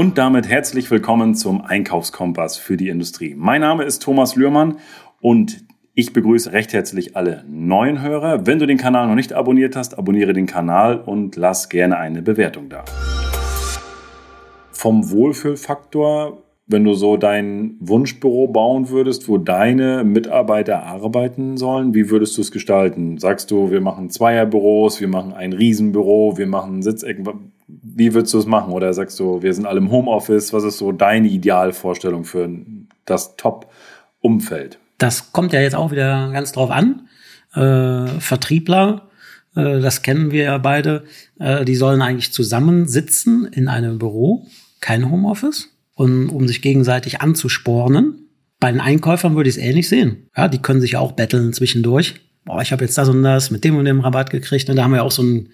Und damit herzlich willkommen zum Einkaufskompass für die Industrie. Mein Name ist Thomas Lührmann und ich begrüße recht herzlich alle neuen Hörer. Wenn du den Kanal noch nicht abonniert hast, abonniere den Kanal und lass gerne eine Bewertung da. Vom Wohlfühlfaktor, wenn du so dein Wunschbüro bauen würdest, wo deine Mitarbeiter arbeiten sollen, wie würdest du es gestalten? Sagst du, wir machen Zweierbüros, wir machen ein Riesenbüro, wir machen Sitzecken? Wie würdest du es machen? Oder sagst du, wir sind alle im Homeoffice? Was ist so deine Idealvorstellung für das Top-Umfeld? Das kommt ja jetzt auch wieder ganz drauf an. Äh, Vertriebler, äh, das kennen wir ja beide, äh, die sollen eigentlich zusammensitzen in einem Büro, kein Homeoffice, und, um sich gegenseitig anzuspornen. Bei den Einkäufern würde ich es ähnlich sehen. Ja, die können sich auch betteln zwischendurch. Boah, ich habe jetzt das und das mit dem und dem Rabatt gekriegt. Und da haben wir auch so einen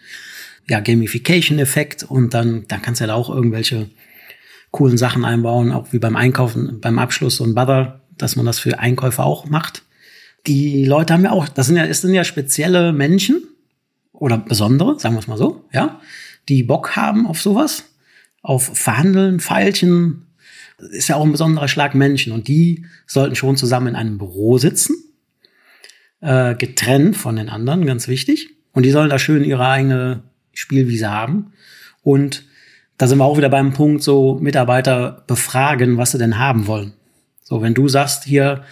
ja, Gamification-Effekt und dann, dann kannst du ja da auch irgendwelche coolen Sachen einbauen, auch wie beim Einkaufen, beim Abschluss so ein dass man das für Einkäufer auch macht. Die Leute haben ja auch, das sind ja, es sind ja spezielle Menschen oder besondere, sagen wir es mal so, ja, die Bock haben auf sowas, auf Verhandeln, Pfeilchen, ist ja auch ein besonderer Schlag Menschen und die sollten schon zusammen in einem Büro sitzen, äh, getrennt von den anderen, ganz wichtig. Und die sollen da schön ihre eigene Spielwiese haben. Und da sind wir auch wieder beim Punkt, so Mitarbeiter befragen, was sie denn haben wollen. So, wenn du sagst hier,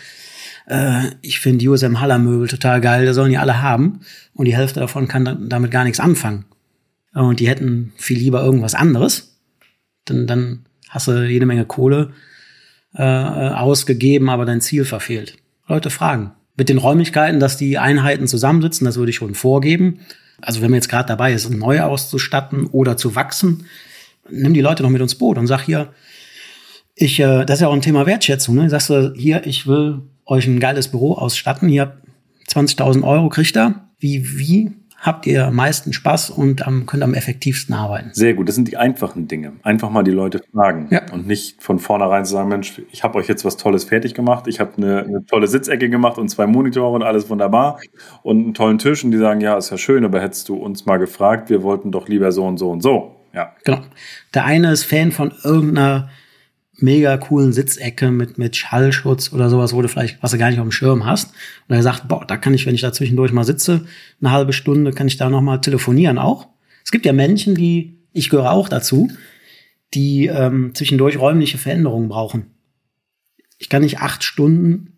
äh, ich finde USM Haller Möbel total geil, da sollen die alle haben und die Hälfte davon kann damit gar nichts anfangen. Und die hätten viel lieber irgendwas anderes, dann, dann hast du jede Menge Kohle äh, ausgegeben, aber dein Ziel verfehlt. Leute fragen. Mit den Räumlichkeiten, dass die Einheiten zusammensitzen, das würde ich schon vorgeben. Also wenn man jetzt gerade dabei ist, neu auszustatten oder zu wachsen, nimm die Leute noch mit ins Boot und sag hier, ich, äh, das ist ja auch ein Thema Wertschätzung. Ne? Sagst du, hier, ich will euch ein geiles Büro ausstatten, hier 20.000 Euro kriegt er. Wie, wie habt ihr am meisten Spaß und am, könnt am effektivsten arbeiten? Sehr gut, das sind die einfachen Dinge. Einfach mal die Leute fragen ja. und nicht von vornherein sagen, Mensch, ich habe euch jetzt was Tolles fertig gemacht, ich habe eine, eine, tolle Sitzecke gemacht und zwei Monitore und alles wunderbar und einen tollen Tisch und die sagen, ja, ist ja schön, aber hättest du uns mal gefragt, wir wollten doch lieber so und so und so. Ja. Genau. Der eine ist Fan von irgendeiner mega coolen Sitzecke mit, mit Schallschutz oder sowas, wo du vielleicht, was du gar nicht auf dem Schirm hast. Und er sagt, boah, da kann ich, wenn ich da zwischendurch mal sitze, eine halbe Stunde, kann ich da noch mal telefonieren auch. Es gibt ja Menschen, die, ich gehöre auch dazu, die ähm, zwischendurch räumliche Veränderungen brauchen. Ich kann nicht acht Stunden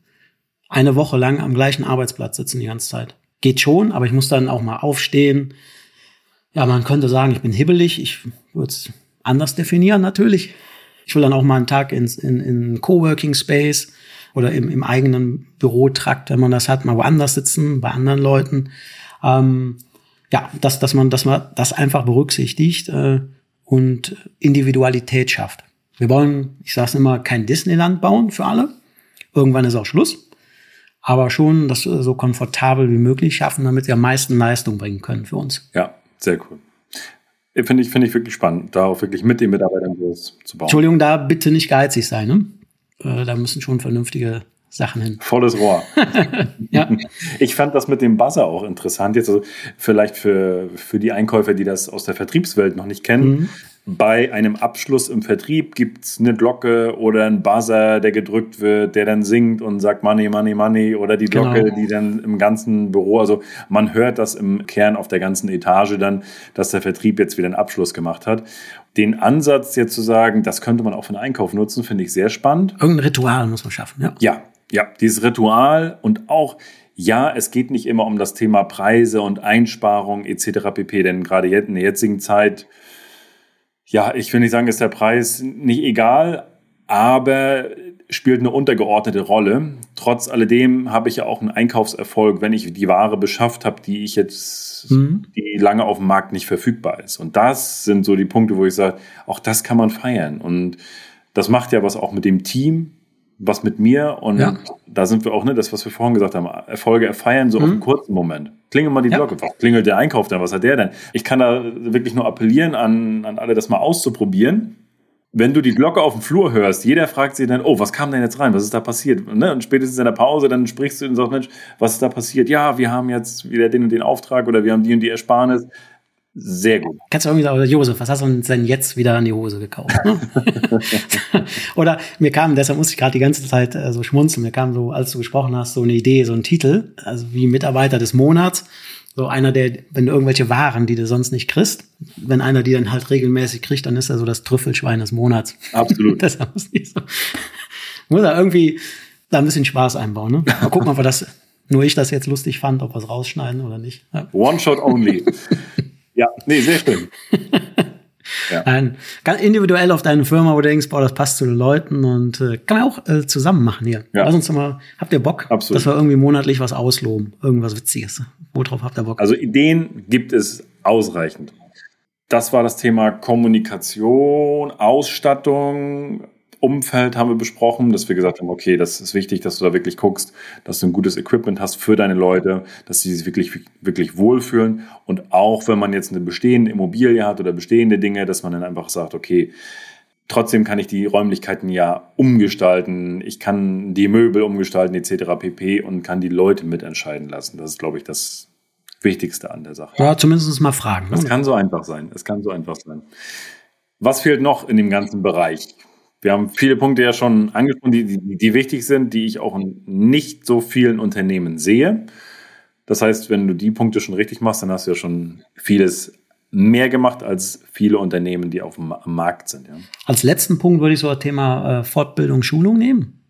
eine Woche lang am gleichen Arbeitsplatz sitzen die ganze Zeit. Geht schon, aber ich muss dann auch mal aufstehen. Ja, man könnte sagen, ich bin hibbelig. Ich würde es anders definieren natürlich. Ich will dann auch mal einen Tag ins, in, in Coworking Space oder im, im eigenen Bürotrakt, wenn man das hat, mal woanders sitzen, bei anderen Leuten. Ähm, ja, dass, dass, man, dass man das einfach berücksichtigt äh, und Individualität schafft. Wir wollen, ich sage es immer, kein Disneyland bauen für alle. Irgendwann ist auch Schluss. Aber schon das so komfortabel wie möglich schaffen, damit wir am meisten Leistung bringen können für uns. Ja, sehr cool. Finde ich, finde ich wirklich spannend, darauf wirklich mit den Mitarbeitern zu bauen. Entschuldigung, da bitte nicht geizig sein. Ne? Äh, da müssen schon vernünftige Sachen hin. Volles Rohr. ja. Ich fand das mit dem Buzzer auch interessant. Jetzt also vielleicht für, für die Einkäufer, die das aus der Vertriebswelt noch nicht kennen. Mhm. Bei einem Abschluss im Vertrieb gibt es eine Glocke oder einen Buzzer, der gedrückt wird, der dann singt und sagt Money, Money, Money oder die Glocke, genau. die dann im ganzen Büro, also man hört das im Kern auf der ganzen Etage dann, dass der Vertrieb jetzt wieder einen Abschluss gemacht hat. Den Ansatz jetzt zu sagen, das könnte man auch für den Einkauf nutzen, finde ich sehr spannend. Irgendein Ritual muss man schaffen, ja. Ja, ja, dieses Ritual und auch ja, es geht nicht immer um das Thema Preise und Einsparung etc. pp. Denn gerade jetzt in der jetzigen Zeit ja, ich will nicht sagen, ist der Preis nicht egal, aber spielt eine untergeordnete Rolle. Trotz alledem habe ich ja auch einen Einkaufserfolg, wenn ich die Ware beschafft habe, die ich jetzt, mhm. die lange auf dem Markt nicht verfügbar ist. Und das sind so die Punkte, wo ich sage, auch das kann man feiern. Und das macht ja was auch mit dem Team, was mit mir und ja. da sind wir auch, ne, das, was wir vorhin gesagt haben, Erfolge erfeiern so mhm. auf einen kurzen Moment. Klingel mal die ja. Glocke. Was klingelt der Einkauf denn? Was hat der denn? Ich kann da wirklich nur appellieren an, an alle, das mal auszuprobieren. Wenn du die Glocke auf dem Flur hörst, jeder fragt sich dann, oh, was kam denn jetzt rein? Was ist da passiert? Ne? Und spätestens in der Pause, dann sprichst du und sagst, Mensch, was ist da passiert? Ja, wir haben jetzt wieder den und den Auftrag oder wir haben die und die Ersparnis Sehr gut. Kannst du irgendwie sagen, Josef, was hast du denn jetzt wieder an die Hose gekauft? Oder mir kam, deshalb musste ich gerade die ganze Zeit äh, so schmunzeln, mir kam so, als du gesprochen hast, so eine Idee, so ein Titel, also wie Mitarbeiter des Monats. So einer, der, wenn du irgendwelche Waren, die du sonst nicht kriegst, wenn einer die dann halt regelmäßig kriegt, dann ist er so das Trüffelschwein des Monats. Absolut. deshalb muss nicht so. Muss er irgendwie da ein bisschen Spaß einbauen. Ne? Mal gucken, ob wir das, nur ich das jetzt lustig fand, ob wir es rausschneiden oder nicht. Ja. One shot only. Ja, nee, sehr schön. Ja. Ein, ganz individuell auf deine Firma, wo du denkst, boah, das passt zu den Leuten und äh, kann man auch äh, zusammen machen hier. Ja. Lass uns mal, habt ihr Bock, Absolut. dass wir irgendwie monatlich was ausloben? Irgendwas Witziges. Worauf habt ihr Bock? Also Ideen gibt es ausreichend. Das war das Thema Kommunikation, Ausstattung, Umfeld haben wir besprochen, dass wir gesagt haben, okay, das ist wichtig, dass du da wirklich guckst, dass du ein gutes Equipment hast für deine Leute, dass sie sich wirklich, wirklich wohlfühlen. Und auch wenn man jetzt eine bestehende Immobilie hat oder bestehende Dinge, dass man dann einfach sagt, okay, trotzdem kann ich die Räumlichkeiten ja umgestalten, ich kann die Möbel umgestalten etc. pp. und kann die Leute mitentscheiden lassen. Das ist, glaube ich, das Wichtigste an der Sache. Ja, zumindest mal fragen. Es kann so einfach sein. Es kann so einfach sein. Was fehlt noch in dem ganzen Bereich? Wir haben viele Punkte ja schon angesprochen, die, die, die wichtig sind, die ich auch in nicht so vielen Unternehmen sehe. Das heißt, wenn du die Punkte schon richtig machst, dann hast du ja schon vieles mehr gemacht als viele Unternehmen, die auf dem Markt sind. Ja. Als letzten Punkt würde ich so das Thema äh, Fortbildung, Schulung nehmen.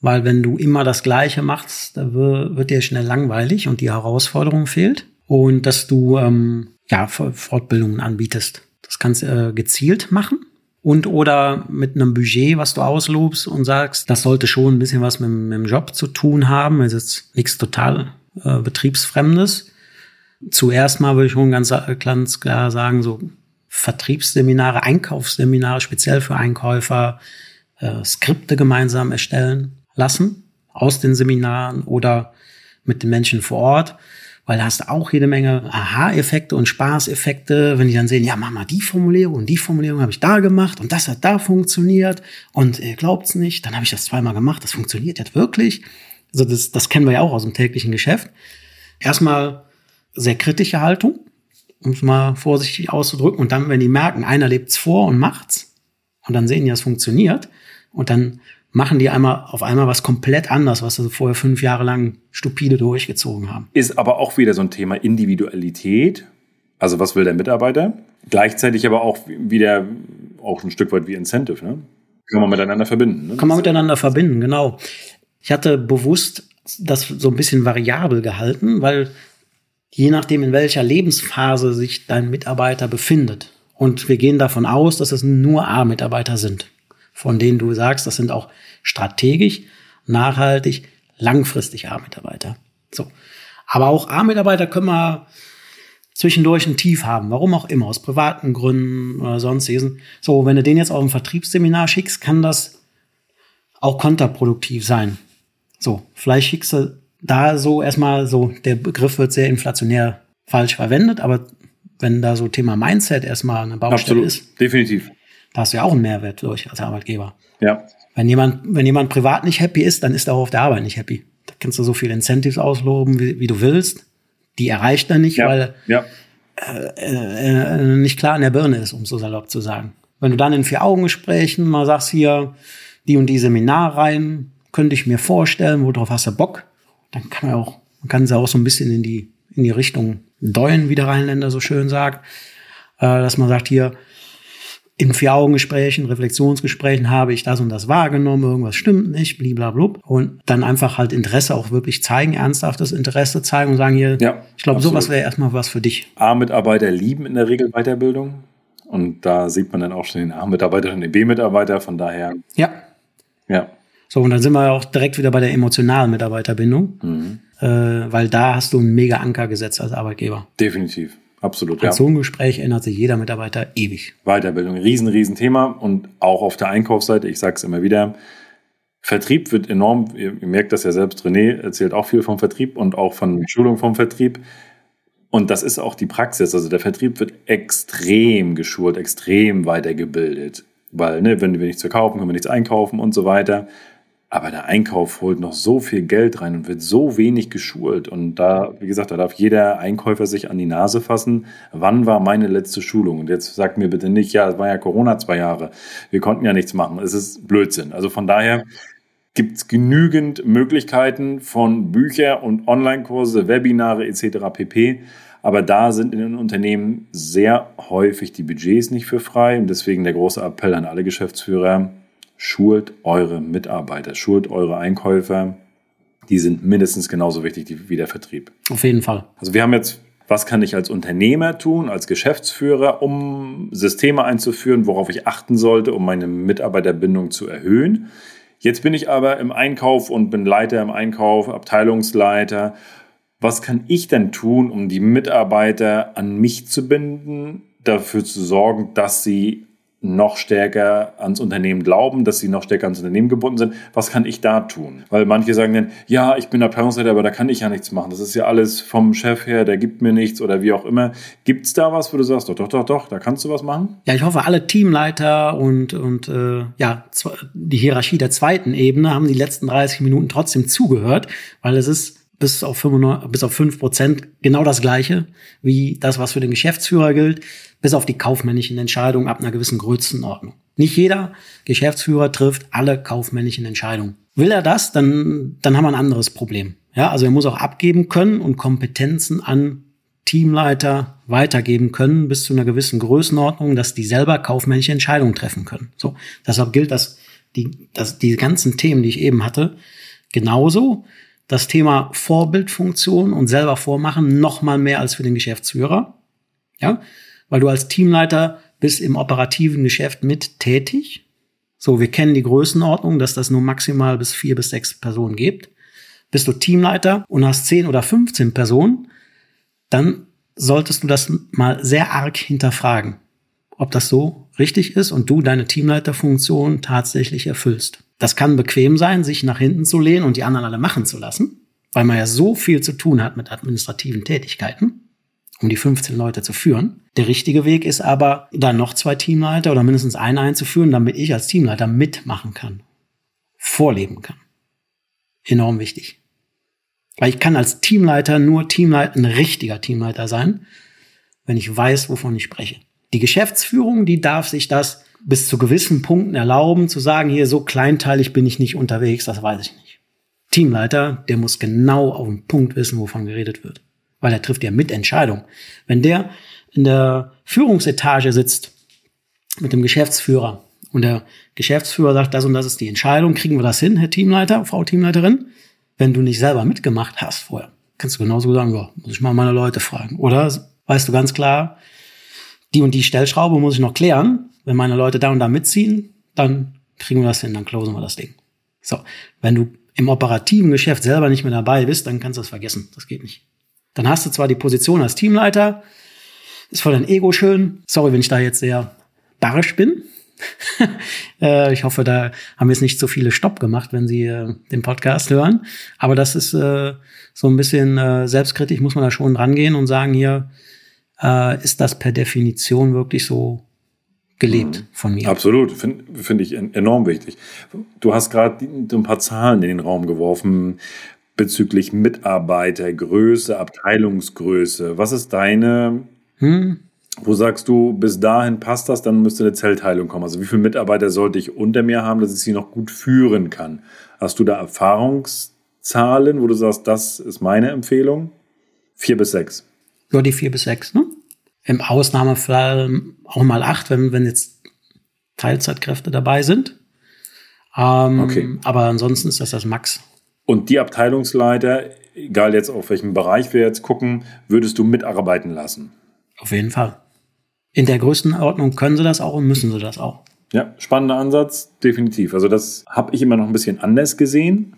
Weil wenn du immer das Gleiche machst, da wird dir schnell langweilig und die Herausforderung fehlt. Und dass du ähm, ja, Fortbildungen anbietest. Das kannst du äh, gezielt machen und oder mit einem Budget, was du auslobst und sagst, das sollte schon ein bisschen was mit, mit dem Job zu tun haben. Es ist jetzt nichts total äh, betriebsfremdes. Zuerst mal würde ich schon ganz, ganz klar sagen, so Vertriebsseminare, Einkaufsseminare, speziell für Einkäufer, äh, Skripte gemeinsam erstellen lassen aus den Seminaren oder mit den Menschen vor Ort weil da hast du auch jede Menge Aha-Effekte und Spaßeffekte, wenn die dann sehen, ja, mach mal die Formulierung und die Formulierung habe ich da gemacht und das hat da funktioniert und ihr glaubt's nicht, dann habe ich das zweimal gemacht, das funktioniert jetzt wirklich. Also das, das kennen wir ja auch aus dem täglichen Geschäft. Erstmal sehr kritische Haltung, um es mal vorsichtig auszudrücken. Und dann, wenn die merken, einer lebt's vor und macht's, und dann sehen die, es funktioniert, und dann machen die einmal auf einmal was komplett anders, was sie vorher fünf Jahre lang stupide durchgezogen haben. Ist aber auch wieder so ein Thema Individualität. Also was will der Mitarbeiter? Gleichzeitig aber auch wieder auch ein Stück weit wie Incentive, ne? Kann man miteinander verbinden. Ne? Kann man miteinander verbinden, genau. Ich hatte bewusst das so ein bisschen variabel gehalten, weil je nachdem, in welcher Lebensphase sich dein Mitarbeiter befindet, und wir gehen davon aus, dass es nur A-Mitarbeiter sind von denen du sagst, das sind auch strategisch, nachhaltig, langfristig A-Mitarbeiter. So. Aber auch A-Mitarbeiter können wir zwischendurch ein Tief haben, warum auch immer, aus privaten Gründen oder sonstiges. So, wenn du den jetzt auf ein Vertriebsseminar schickst, kann das auch kontraproduktiv sein. So, vielleicht schickst du da so erstmal so, der Begriff wird sehr inflationär falsch verwendet, aber wenn da so Thema Mindset erstmal eine Baustelle Absolut, ist. Definitiv. Da hast du ja auch einen Mehrwert durch als Arbeitgeber. Ja. Wenn jemand, wenn jemand privat nicht happy ist, dann ist er auch auf der Arbeit nicht happy. Da kannst du so viele Incentives ausloben, wie, wie du willst. Die erreicht er nicht, ja. weil ja. Äh, äh, nicht klar in der Birne ist, um so salopp zu sagen. Wenn du dann in Vier-Augen-Gesprächen mal sagst, hier, die und die Seminarreihen, könnte ich mir vorstellen, worauf hast du Bock, dann kann man auch, man kann sie auch so ein bisschen in die, in die Richtung deuen, wie der Rheinländer so schön sagt, äh, dass man sagt, hier, in Vier-Augen-Gesprächen, Reflexionsgesprächen habe ich das und das wahrgenommen, irgendwas stimmt nicht, bliblablub. Und dann einfach halt Interesse auch wirklich zeigen, ernsthaftes Interesse zeigen und sagen hier, ja, ich glaube, sowas wäre erstmal was für dich. A-Mitarbeiter lieben in der Regel Weiterbildung. Und da sieht man dann auch schon den A-Mitarbeiter und den B-Mitarbeiter, von daher. Ja. Ja. So, und dann sind wir auch direkt wieder bei der emotionalen Mitarbeiterbindung, mhm. äh, weil da hast du einen mega Anker gesetzt als Arbeitgeber. Definitiv. Absolut, ja. so ein Gespräch ändert sich jeder Mitarbeiter ewig. Weiterbildung, riesen, riesen Thema und auch auf der Einkaufsseite, ich sage es immer wieder, Vertrieb wird enorm, ihr, merkt das ja selbst, René erzählt auch viel vom Vertrieb und auch von Schulung vom Vertrieb. Und das ist auch die Praxis. Also der Vertrieb wird extrem geschult, extrem weitergebildet. Weil, ne, wenn wir nichts verkaufen, können wir nichts einkaufen und so weiter. Aber der Einkauf holt noch so viel Geld rein und wird so wenig geschult. Und da, wie gesagt, da darf jeder Einkäufer sich an die Nase fassen. Wann war meine letzte Schulung? Und jetzt sagt mir bitte nicht, ja, es war ja Corona zwei Jahre. Wir konnten ja nichts machen. Es ist Blödsinn. Also von daher gibt es genügend Möglichkeiten von Bücher und Online-Kurse, Webinare etc. pp. Aber da sind in den Unternehmen sehr häufig die Budgets nicht für frei. Und deswegen der große Appell an alle Geschäftsführer, schult eure Mitarbeiter, schult eure Einkäufer. Die sind mindestens genauso wichtig wie der Vertrieb. Auf jeden Fall. Also wir haben jetzt, was kann ich als Unternehmer tun, als Geschäftsführer, um Systeme einzuführen, worauf ich achten sollte, um meine Mitarbeiterbindung zu erhöhen. Jetzt bin ich aber im Einkauf und bin Leiter im Einkauf, Abteilungsleiter. Was kann ich denn tun, um die Mitarbeiter an mich zu binden, dafür zu sorgen, dass sie noch stärker ans Unternehmen glauben, dass sie noch stärker ans Unternehmen gebunden sind. Was kann ich da tun? Weil manche sagen dann, ja, ich bin Abteilungsleiter, aber da kann ich ja nichts machen. Das ist ja alles vom Chef her, der gibt mir nichts oder wie auch immer. Gibt es da was, wo du sagst, doch, doch, doch, doch, da kannst du was machen? Ja, ich hoffe, alle Teamleiter und, und äh, ja, die Hierarchie der zweiten Ebene haben die letzten 30 Minuten trotzdem zugehört, weil es ist bis auf, 95, bis auf 5 Prozent genau das Gleiche wie das, was für den Geschäftsführer gilt, bis auf die kaufmännischen Entscheidungen ab einer gewissen Größenordnung. Nicht jeder Geschäftsführer trifft alle kaufmännischen Entscheidungen. Will er das, dann, dann haben wir ein anderes Problem. Ja, also er muss auch abgeben können und Kompetenzen an Teamleiter weitergeben können bis zu einer gewissen Größenordnung, dass die selber kaufmännische Entscheidungen treffen können. So, deshalb gilt das, die, das, die ganzen Themen, die ich eben hatte, genauso das Thema Vorbildfunktion und selber vormachen noch mal mehr als für den Geschäftsführer. Ja, weil du als Teamleiter bist im operativen Geschäft mit tätig. So, wir kennen die Größenordnung, dass das nur maximal bis vier bis sechs Personen gibt. Bist du Teamleiter und hast zehn oder 15 Personen, dann solltest du das mal sehr arg hinterfragen, ob das so richtig ist und du deine Teamleiterfunktion tatsächlich erfüllst. Das kann bequem sein, sich nach hinten zu lehnen und die anderen alle machen zu lassen, weil man ja so viel zu tun hat mit administrativen Tätigkeiten, um die 15 Leute zu führen. Der richtige Weg ist aber, da noch zwei Teamleiter oder mindestens einen einzuführen, damit ich als Teamleiter mitmachen kann, vorleben kann. Enorm wichtig. Weil ich kann als Teamleiter nur Teamleiter, ein richtiger Teamleiter sein, wenn ich weiß, wovon ich spreche. Die Geschäftsführung, die darf sich das bis zu gewissen Punkten erlauben, zu sagen, hier so kleinteilig bin ich nicht unterwegs, das weiß ich nicht. Teamleiter, der muss genau auf den Punkt wissen, wovon geredet wird. Weil er trifft ja Mitentscheidung. Wenn der in der Führungsetage sitzt mit dem Geschäftsführer und der Geschäftsführer sagt, das und das ist die Entscheidung, kriegen wir das hin, Herr Teamleiter, Frau Teamleiterin? Wenn du nicht selber mitgemacht hast vorher, kannst du genauso sagen, ja, muss ich mal meine Leute fragen. Oder weißt du ganz klar, die und die Stellschraube muss ich noch klären, wenn meine Leute da und da mitziehen, dann kriegen wir das hin, dann closen wir das Ding. So, wenn du im operativen Geschäft selber nicht mehr dabei bist, dann kannst du das vergessen. Das geht nicht. Dann hast du zwar die Position als Teamleiter, ist voll dein Ego schön. Sorry, wenn ich da jetzt sehr barrisch bin. Äh, ich hoffe, da haben jetzt nicht so viele Stopp gemacht, wenn Sie äh, den Podcast hören. Aber das ist äh, so ein bisschen selbstkritisch, muss man da schon rangehen und sagen, hier ist das per Definition wirklich so gelebt mhm. von mir. Absolut, finde find ich enorm wichtig. Du hast gerade ein paar Zahlen in den Raum geworfen bezüglich Mitarbeitergröße, Abteilungsgröße. Was ist deine, hm? wo sagst du, bis dahin passt das, dann müsste eine Zellteilung kommen? Also wie viele Mitarbeiter sollte ich unter mir haben, dass ich sie noch gut führen kann? Hast du da Erfahrungszahlen, wo du sagst, das ist meine Empfehlung? Vier bis sechs. Ja, die vier bis sechs, ne? Im Ausnahmefall auch mal acht, wenn, wenn jetzt Teilzeitkräfte dabei sind. Ähm, okay. Aber ansonsten ist das das Max. Und die Abteilungsleiter, egal jetzt auf welchem Bereich wir jetzt gucken, würdest du mitarbeiten lassen? Auf jeden Fall. In der Größenordnung können sie das auch und müssen sie das auch. Ja, spannender Ansatz, definitiv. Also das habe ich immer noch ein bisschen anders gesehen.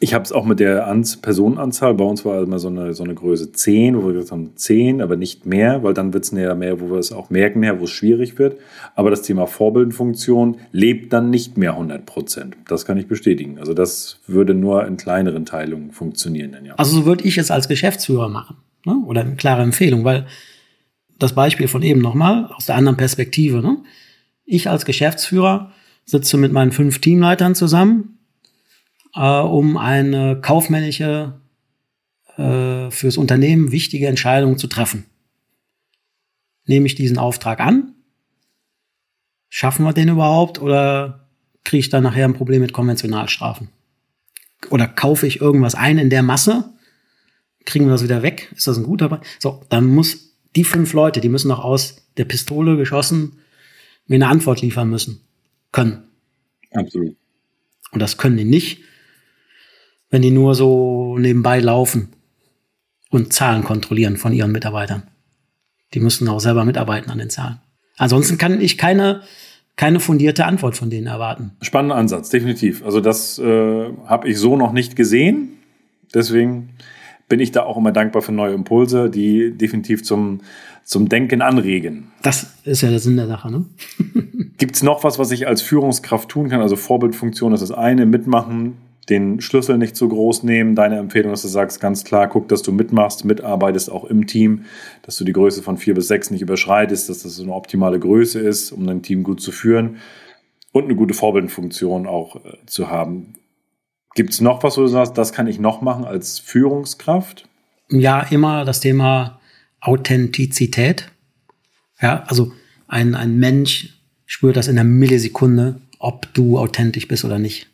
Ich habe es auch mit der An Personenanzahl. Bei uns war immer so eine, so eine Größe 10, wo wir gesagt haben 10, aber nicht mehr, weil dann wird es näher mehr, wo wir es auch merken, wo es schwierig wird. Aber das Thema Vorbildfunktion lebt dann nicht mehr 100 Prozent. Das kann ich bestätigen. Also das würde nur in kleineren Teilungen funktionieren. Dann, ja. Also so würde ich es als Geschäftsführer machen. Ne? Oder eine klare Empfehlung, weil das Beispiel von eben nochmal aus der anderen Perspektive. Ne? Ich als Geschäftsführer sitze mit meinen fünf Teamleitern zusammen äh, um eine kaufmännische, äh, fürs Unternehmen wichtige Entscheidung zu treffen. Nehme ich diesen Auftrag an? Schaffen wir den überhaupt oder kriege ich dann nachher ein Problem mit Konventionalstrafen? Oder kaufe ich irgendwas ein in der Masse? Kriegen wir das wieder weg? Ist das ein guter? Be so, dann muss die fünf Leute, die müssen noch aus der Pistole geschossen mir eine Antwort liefern müssen können. Absolut. Und das können die nicht, wenn die nur so nebenbei laufen und Zahlen kontrollieren von ihren Mitarbeitern. Die müssen auch selber mitarbeiten an den Zahlen. Ansonsten kann ich keine, keine fundierte Antwort von denen erwarten. Spannender Ansatz, definitiv. Also das äh, habe ich so noch nicht gesehen. Deswegen bin ich da auch immer dankbar für neue Impulse, die definitiv zum, zum Denken anregen. Das ist ja der Sinn der Sache. Ne? Gibt es noch was, was ich als Führungskraft tun kann? Also Vorbildfunktion ist das eine, mitmachen, den Schlüssel nicht zu groß nehmen. Deine Empfehlung ist, dass du sagst ganz klar, guck, dass du mitmachst, mitarbeitest auch im Team, dass du die Größe von vier bis sechs nicht überschreitest, dass das so eine optimale Größe ist, um dein Team gut zu führen und eine gute Vorbildfunktion auch äh, zu haben. Gibt es noch was, wo du sagst, das kann ich noch machen als Führungskraft? Ja, immer das Thema Authentizität. Ja, also ein, ein Mensch spürt das in einer Millisekunde, ob du authentisch bist oder nicht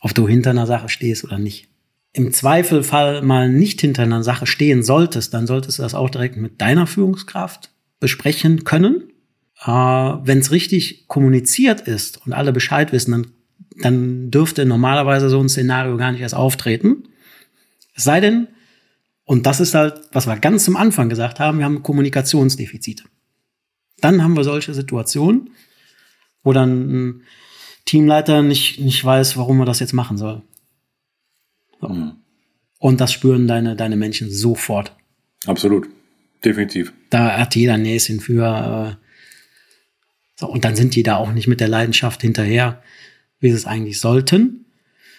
ob du hinter einer Sache stehst oder nicht. Im Zweifelfall mal nicht hinter einer Sache stehen solltest, dann solltest du das auch direkt mit deiner Führungskraft besprechen können. Äh, Wenn es richtig kommuniziert ist und alle Bescheid wissen, dann, dann dürfte normalerweise so ein Szenario gar nicht erst auftreten. Es sei denn, und das ist halt, was wir ganz zum Anfang gesagt haben, wir haben Kommunikationsdefizite. Dann haben wir solche Situationen, wo dann Teamleiter nicht, nicht weiß, warum er das jetzt machen soll. So. Mhm. Und das spüren deine, deine Menschen sofort. Absolut. Definitiv. Da hat jeder ein Näschen für. Äh, so, und dann sind die da auch nicht mit der Leidenschaft hinterher, wie sie es eigentlich sollten.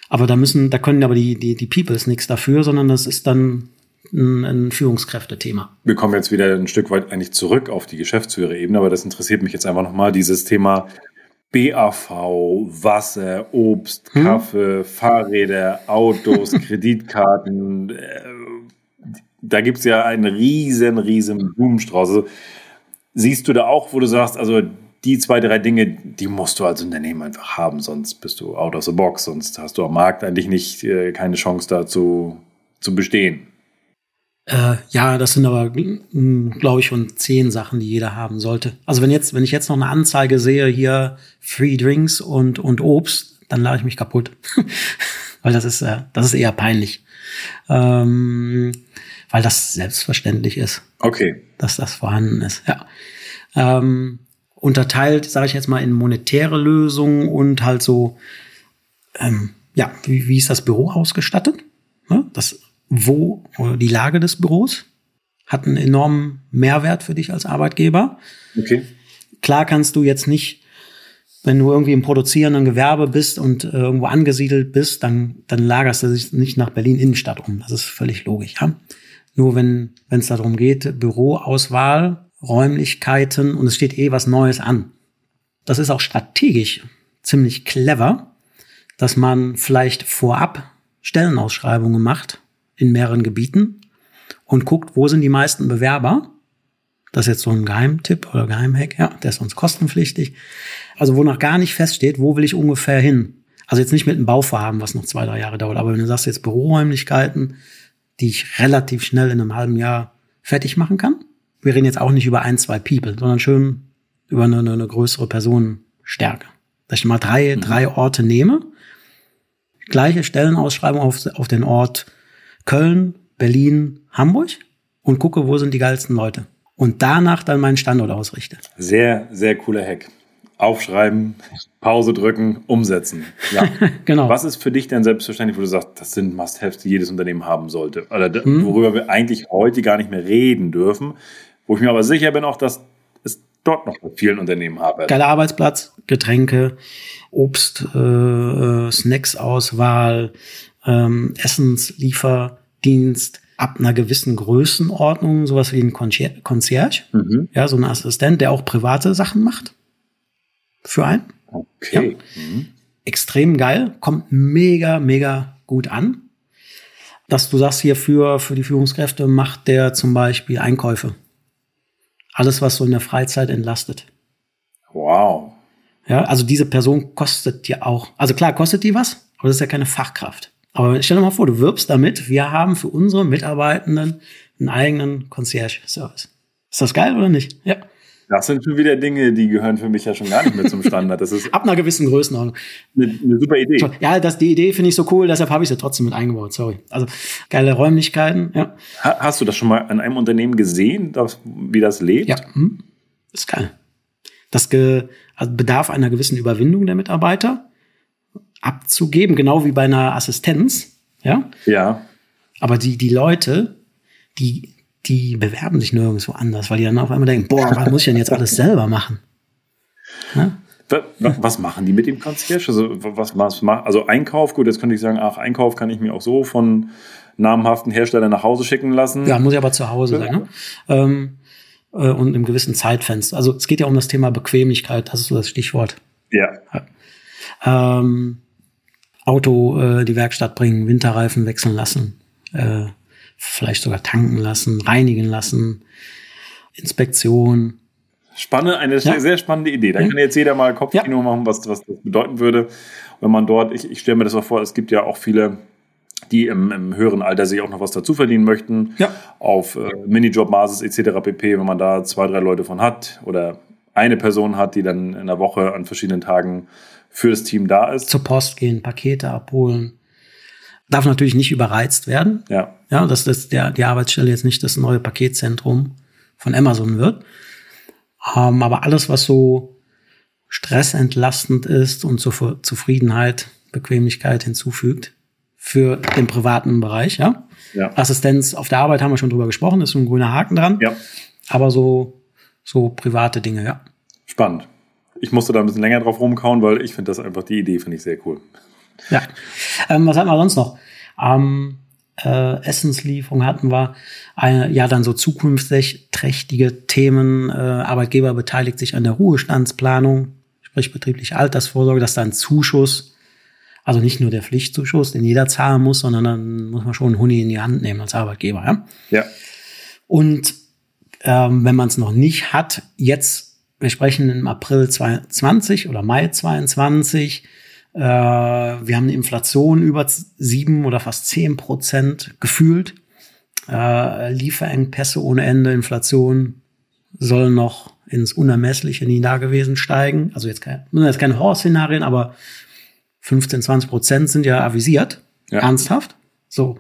Aber da müssen, da können aber die, die, die Peoples nichts dafür, sondern das ist dann ein, ein Führungskräftethema. Wir kommen jetzt wieder ein Stück weit eigentlich zurück auf die Geschäftsführerebene, aber das interessiert mich jetzt einfach nochmal, dieses Thema BAV, Wasser, Obst, hm? Kaffee, Fahrräder, Autos, Kreditkarten. Äh, da gibt's ja einen riesen, riesen Blumenstrauß. Also, siehst du da auch, wo du sagst, also die zwei, drei Dinge, die musst du als Unternehmen einfach haben, sonst bist du out of the box, sonst hast du am Markt eigentlich nicht äh, keine Chance dazu zu bestehen. Äh, ja, das sind aber, hm, glaube ich, schon zehn Sachen, die jeder haben sollte. Also wenn jetzt, wenn ich jetzt noch eine Anzeige sehe, hier Free Drinks und, und Obst, dann lade ich mich kaputt. weil das ist, äh, das ist eher peinlich. Ähm, weil das selbstverständlich ist. Okay. Dass das vorhanden ist, ja. Ähm, unterteilt, sage ich jetzt mal, in monetäre Lösungen und halt so, ähm, ja, wie, wie ist das Büro ausgestattet? Ne? Das wo oder die Lage des Büros hat einen enormen Mehrwert für dich als Arbeitgeber. Okay. Klar kannst du jetzt nicht, wenn du irgendwie im produzierenden Gewerbe bist und äh, irgendwo angesiedelt bist, dann, dann lagerst du dich nicht nach Berlin Innenstadt um. Das ist völlig logisch. Ja? Nur wenn wenn es darum geht, Büroauswahl, Räumlichkeiten und es steht eh was Neues an. Das ist auch strategisch ziemlich clever, dass man vielleicht vorab Stellenausschreibungen macht in mehreren Gebieten und guckt, wo sind die meisten Bewerber. Das ist jetzt so ein Geheimtipp oder Geheimhack, ja, der ist sonst kostenpflichtig. Also wo noch gar nicht feststeht, wo will ich ungefähr hin. Also jetzt nicht mit einem Bauvorhaben, was noch zwei, drei Jahre dauert, aber wenn du sagst jetzt Büroräumlichkeiten, die ich relativ schnell in einem halben Jahr fertig machen kann. Wir reden jetzt auch nicht über ein, zwei People, sondern schön über eine, eine größere Personenstärke. Dass ich mal drei, mhm. drei Orte nehme, gleiche Stellenausschreibung auf, auf den Ort Köln, Berlin, Hamburg und gucke, wo sind die geilsten Leute. Und danach dann meinen Standort ausrichte. Sehr, sehr cooler Hack. Aufschreiben, Pause drücken, umsetzen. Ja. genau. Was ist für dich denn selbstverständlich, wo du sagst, das sind Must-Haves, die jedes Unternehmen haben sollte? Oder hm. worüber wir eigentlich heute gar nicht mehr reden dürfen, wo ich mir aber sicher bin auch, dass es dort noch bei vielen Unternehmen habe. Geiler Arbeitsplatz, Getränke, Obst, äh, äh Snacks-Auswahl, ähm, Essenslieferdienst ab einer gewissen Größenordnung, sowas wie ein Concierge, mhm. ja, so ein Assistent, der auch private Sachen macht für einen. Okay. Ja. Mhm. Extrem geil, kommt mega, mega gut an. Dass du sagst hier für, für die Führungskräfte macht der zum Beispiel Einkäufe. Alles, was so in der Freizeit entlastet. Wow. Ja, also diese Person kostet ja auch, also klar kostet die was, aber das ist ja keine Fachkraft. Aber stell dir mal vor, du wirbst damit, wir haben für unsere Mitarbeitenden einen eigenen Concierge-Service. Ist das geil oder nicht? Ja. Das sind schon wieder Dinge, die gehören für mich ja schon gar nicht mehr zum Standard. Das ist ab einer gewissen Größenordnung. Eine, eine super Idee. Ja, das, die Idee finde ich so cool, deshalb habe ich sie trotzdem mit eingebaut. Sorry. Also geile Räumlichkeiten. Ja. Hast du das schon mal in einem Unternehmen gesehen, dass, wie das lebt? Ja, hm. ist geil. Das ge, also bedarf einer gewissen Überwindung der Mitarbeiter abzugeben, genau wie bei einer Assistenz. Ja. Ja. Aber die, die Leute, die, die bewerben sich nirgendwo anders, weil die dann auf einmal denken, boah, was muss ich denn jetzt alles selber machen? Ja? Was machen die mit dem Concierge? Also, was, was, also Einkauf, gut, jetzt könnte ich sagen, ach, Einkauf kann ich mir auch so von namhaften Herstellern nach Hause schicken lassen. Ja, muss ich aber zu Hause sein. Ne? Ähm, äh, und im gewissen Zeitfenster. Also es geht ja um das Thema Bequemlichkeit, das ist so das Stichwort. Ja. ja. Ähm, Auto äh, die Werkstatt bringen, Winterreifen wechseln lassen, äh, vielleicht sogar tanken lassen, reinigen lassen, Inspektion. Spannend, eine ja. sehr spannende Idee. Da kann jetzt jeder mal Kopfkino ja. machen, was, was das bedeuten würde, wenn man dort, ich, ich stelle mir das auch vor, es gibt ja auch viele, die im, im höheren Alter sich auch noch was dazu verdienen möchten, ja. auf äh, Minijob-Basis etc. pp., wenn man da zwei, drei Leute von hat oder eine Person hat, die dann in der Woche an verschiedenen Tagen für das Team da ist. Zur Post gehen, Pakete abholen. Darf natürlich nicht überreizt werden. Ja. Ja, dass das der, die Arbeitsstelle jetzt nicht das neue Paketzentrum von Amazon wird. Ähm, aber alles, was so stressentlastend ist und zur Zufriedenheit, Bequemlichkeit hinzufügt für den privaten Bereich, ja. ja. Assistenz auf der Arbeit haben wir schon drüber gesprochen, ist so ein grüner Haken dran. Ja. Aber so, so private Dinge, ja. Spannend ich musste da ein bisschen länger drauf rumkauen, weil ich finde das einfach, die Idee finde ich sehr cool. Ja. Ähm, was hatten wir sonst noch? Ähm, äh, Essenslieferung hatten wir. Eine, ja, dann so zukünftig trächtige Themen. Äh, Arbeitgeber beteiligt sich an der Ruhestandsplanung, sprich betriebliche Altersvorsorge, dass da ein Zuschuss, also nicht nur der Pflichtzuschuss, den jeder zahlen muss, sondern dann muss man schon einen Huni in die Hand nehmen als Arbeitgeber. Ja. ja. Und ähm, wenn man es noch nicht hat, jetzt wir sprechen im April 22 oder Mai 22. Äh, wir haben eine Inflation über sieben oder fast zehn Prozent gefühlt. Äh, Lieferengpässe ohne Ende, Inflation soll noch ins Unermessliche nie da gewesen steigen. Also jetzt, kein, jetzt keine Horrorszenarien, aber 15, 20 Prozent sind ja avisiert. Ja. Ernsthaft. So.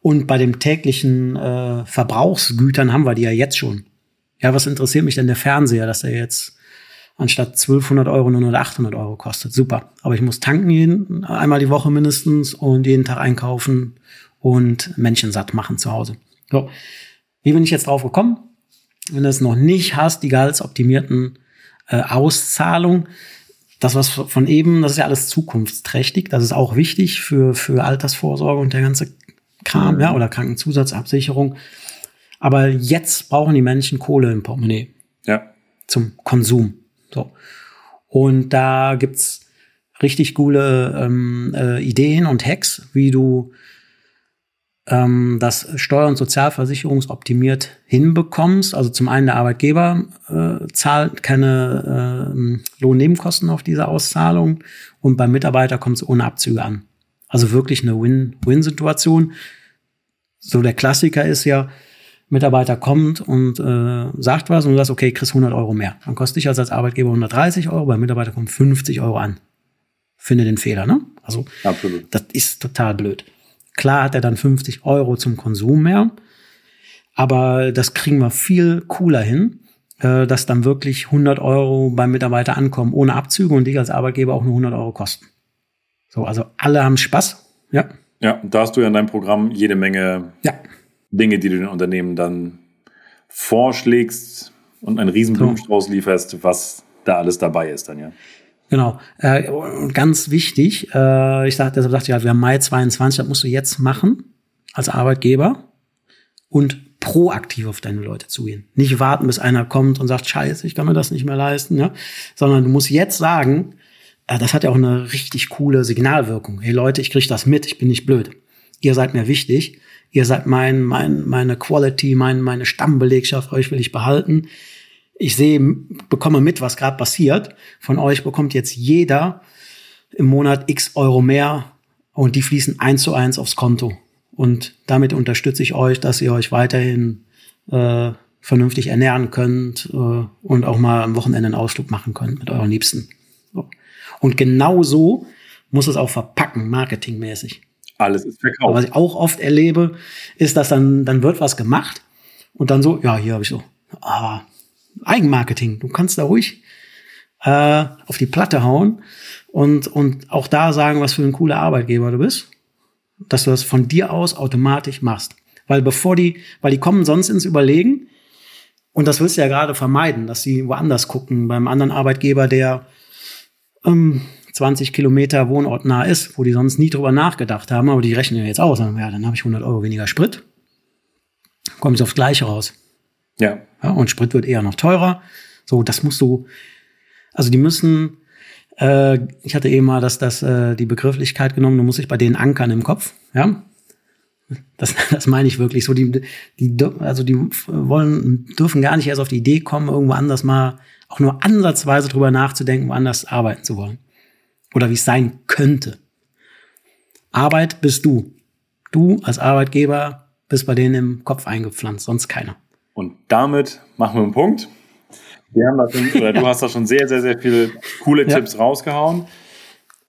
Und bei den täglichen äh, Verbrauchsgütern haben wir die ja jetzt schon ja, was interessiert mich denn der Fernseher, dass er jetzt anstatt 1200 Euro nur noch 800 Euro kostet. Super. Aber ich muss tanken jeden, einmal die Woche mindestens und jeden Tag einkaufen und Männchen satt machen zu Hause. So. Wie bin ich jetzt drauf gekommen? Wenn du es noch nicht hast, die gehaltsoptimierten äh, Auszahlungen, das was von eben, das ist ja alles zukunftsträchtig. Das ist auch wichtig für, für Altersvorsorge und der ganze Kram, ja, oder Krankenzusatzabsicherung. Aber jetzt brauchen die Menschen Kohle im Portemonnaie. Ja. Zum Konsum. So. Und da gibt's richtig coole ähm, äh, Ideen und Hacks, wie du ähm, das Steuer- und Sozialversicherungsoptimiert hinbekommst. Also zum einen der Arbeitgeber äh, zahlt keine äh, Lohnnebenkosten auf diese Auszahlung und beim Mitarbeiter kommt es ohne Abzüge an. Also wirklich eine Win-Win-Situation. So der Klassiker ist ja, Mitarbeiter kommt und äh, sagt was und du sagst, okay, kriegst 100 Euro mehr. Dann kostet dich also als Arbeitgeber 130 Euro, beim Mitarbeiter kommen 50 Euro an. Finde den Fehler, ne? Also, Absolut. das ist total blöd. Klar hat er dann 50 Euro zum Konsum mehr, aber das kriegen wir viel cooler hin, äh, dass dann wirklich 100 Euro beim Mitarbeiter ankommen, ohne Abzüge und dich als Arbeitgeber auch nur 100 Euro kosten. So, also alle haben Spaß, ja. Ja, da hast du ja in deinem Programm jede Menge ja. Dinge, die du den Unternehmen dann vorschlägst und einen riesen Blumenstrauß lieferst, was da alles dabei ist dann, ja. Genau. Äh, ganz wichtig, äh, ich sag, deshalb sagte ich ja, wir haben Mai 22, das musst du jetzt machen als Arbeitgeber und proaktiv auf deine Leute zugehen. Nicht warten, bis einer kommt und sagt, scheiße, ich kann mir das nicht mehr leisten, ja? sondern du musst jetzt sagen, das hat ja auch eine richtig coole Signalwirkung. Hey Leute, ich kriege das mit, ich bin nicht blöd. Ihr seid mir wichtig. Ihr seid mein, mein, meine Quality, mein, meine Stammbelegschaft, euch will ich behalten. Ich sehe, bekomme mit, was gerade passiert. Von euch bekommt jetzt jeder im Monat x Euro mehr und die fließen eins zu eins aufs Konto. Und damit unterstütze ich euch, dass ihr euch weiterhin äh, vernünftig ernähren könnt äh, und auch mal am Wochenende einen Ausflug machen könnt mit euren Liebsten. So. Und genau so muss es auch verpacken, marketingmäßig. Alles ist verkauft. Was ich auch oft erlebe, ist, dass dann, dann wird was gemacht und dann so, ja, hier habe ich so, ah, Eigenmarketing. Du kannst da ruhig äh, auf die Platte hauen und, und auch da sagen, was für ein cooler Arbeitgeber du bist dass du das von dir aus automatisch machst. Weil bevor die, weil die kommen sonst ins Überlegen, und das willst du ja gerade vermeiden, dass sie woanders gucken, beim anderen Arbeitgeber, der ähm, 20 Kilometer wohnortnah ist, wo die sonst nie drüber nachgedacht haben, aber die rechnen ja jetzt aus, sagen, ja, dann habe ich 100 Euro weniger Sprit, kommt es aufs Gleiche raus. Ja. ja. Und Sprit wird eher noch teurer. So, das musst du, also die müssen äh, ich hatte eben mal das, das, äh, die Begrifflichkeit genommen, du musst dich bei denen ankern im Kopf. Ja, das, das meine ich wirklich so. Die, die, also die wollen, dürfen gar nicht erst auf die Idee kommen, irgendwo anders mal auch nur ansatzweise drüber nachzudenken, woanders arbeiten zu wollen. Oder wie es sein könnte. Arbeit bist du. Du als Arbeitgeber bist bei denen im Kopf eingepflanzt, sonst keiner. Und damit machen wir einen Punkt. Wir haben da schon, oder du hast da schon sehr, sehr, sehr viele coole ja. Tipps rausgehauen.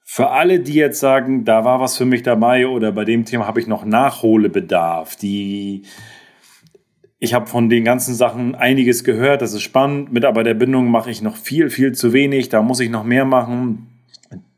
Für alle, die jetzt sagen, da war was für mich dabei oder bei dem Thema habe ich noch Nachholbedarf, die ich habe von den ganzen Sachen einiges gehört, das ist spannend. Mitarbeiterbindung mache ich noch viel, viel zu wenig, da muss ich noch mehr machen,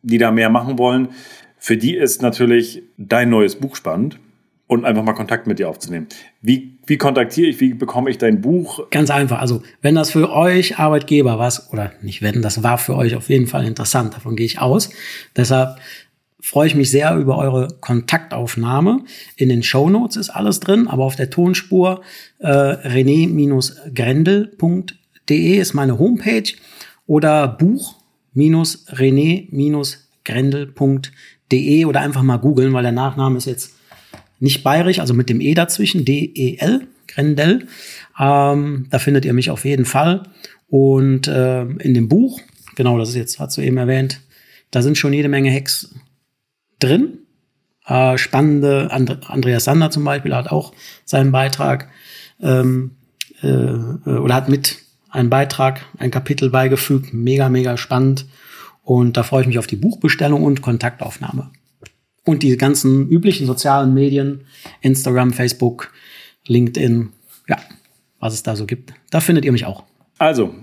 die da mehr machen wollen. Für die ist natürlich dein neues Buch spannend und einfach mal Kontakt mit dir aufzunehmen. Wie, wie kontaktiere ich, wie bekomme ich dein Buch? Ganz einfach. Also, wenn das für euch Arbeitgeber was, oder nicht wenn, das war für euch auf jeden Fall interessant, davon gehe ich aus. Deshalb freue ich mich sehr über eure Kontaktaufnahme. In den Show Notes ist alles drin, aber auf der Tonspur äh, rené-grendel.de ist meine Homepage oder buch-rené-grendel.de oder einfach mal googeln, weil der Nachname ist jetzt nicht bayerisch, also mit dem E dazwischen, D-E-L, Grendel. Ähm, da findet ihr mich auf jeden Fall. Und äh, in dem Buch, genau, das ist jetzt, hast du eben erwähnt, da sind schon jede Menge Hacks drin. Äh, spannende, And Andreas Sander zum Beispiel hat auch seinen Beitrag ähm, äh, oder hat mit einen Beitrag, ein Kapitel beigefügt. Mega, mega spannend. Und da freue ich mich auf die Buchbestellung und Kontaktaufnahme und die ganzen üblichen sozialen Medien, Instagram, Facebook, LinkedIn, ja, was es da so gibt. Da findet ihr mich auch. Also,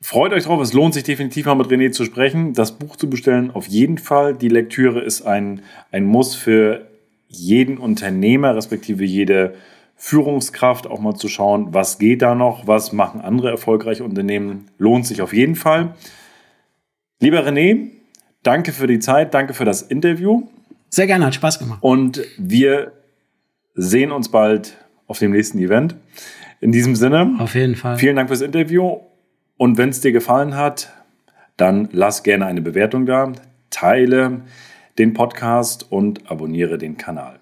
freut euch drauf, es lohnt sich definitiv mal mit René zu sprechen, das Buch zu bestellen, auf jeden Fall. Die Lektüre ist ein, ein Muss für jeden Unternehmer, respektive jede Führungskraft, auch mal zu schauen, was geht da noch, was machen andere erfolgreiche Unternehmen, lohnt sich auf jeden Fall. Lieber René, danke für die Zeit, danke für das Interview. Sehr gerne, hat Spaß gemacht. Und wir sehen uns bald auf dem nächsten Event. In diesem Sinne. Auf jeden Fall. Vielen Dank fürs Interview. Und wenn es dir gefallen hat, dann lass gerne eine Bewertung da, teile den Podcast und abonniere den Kanal.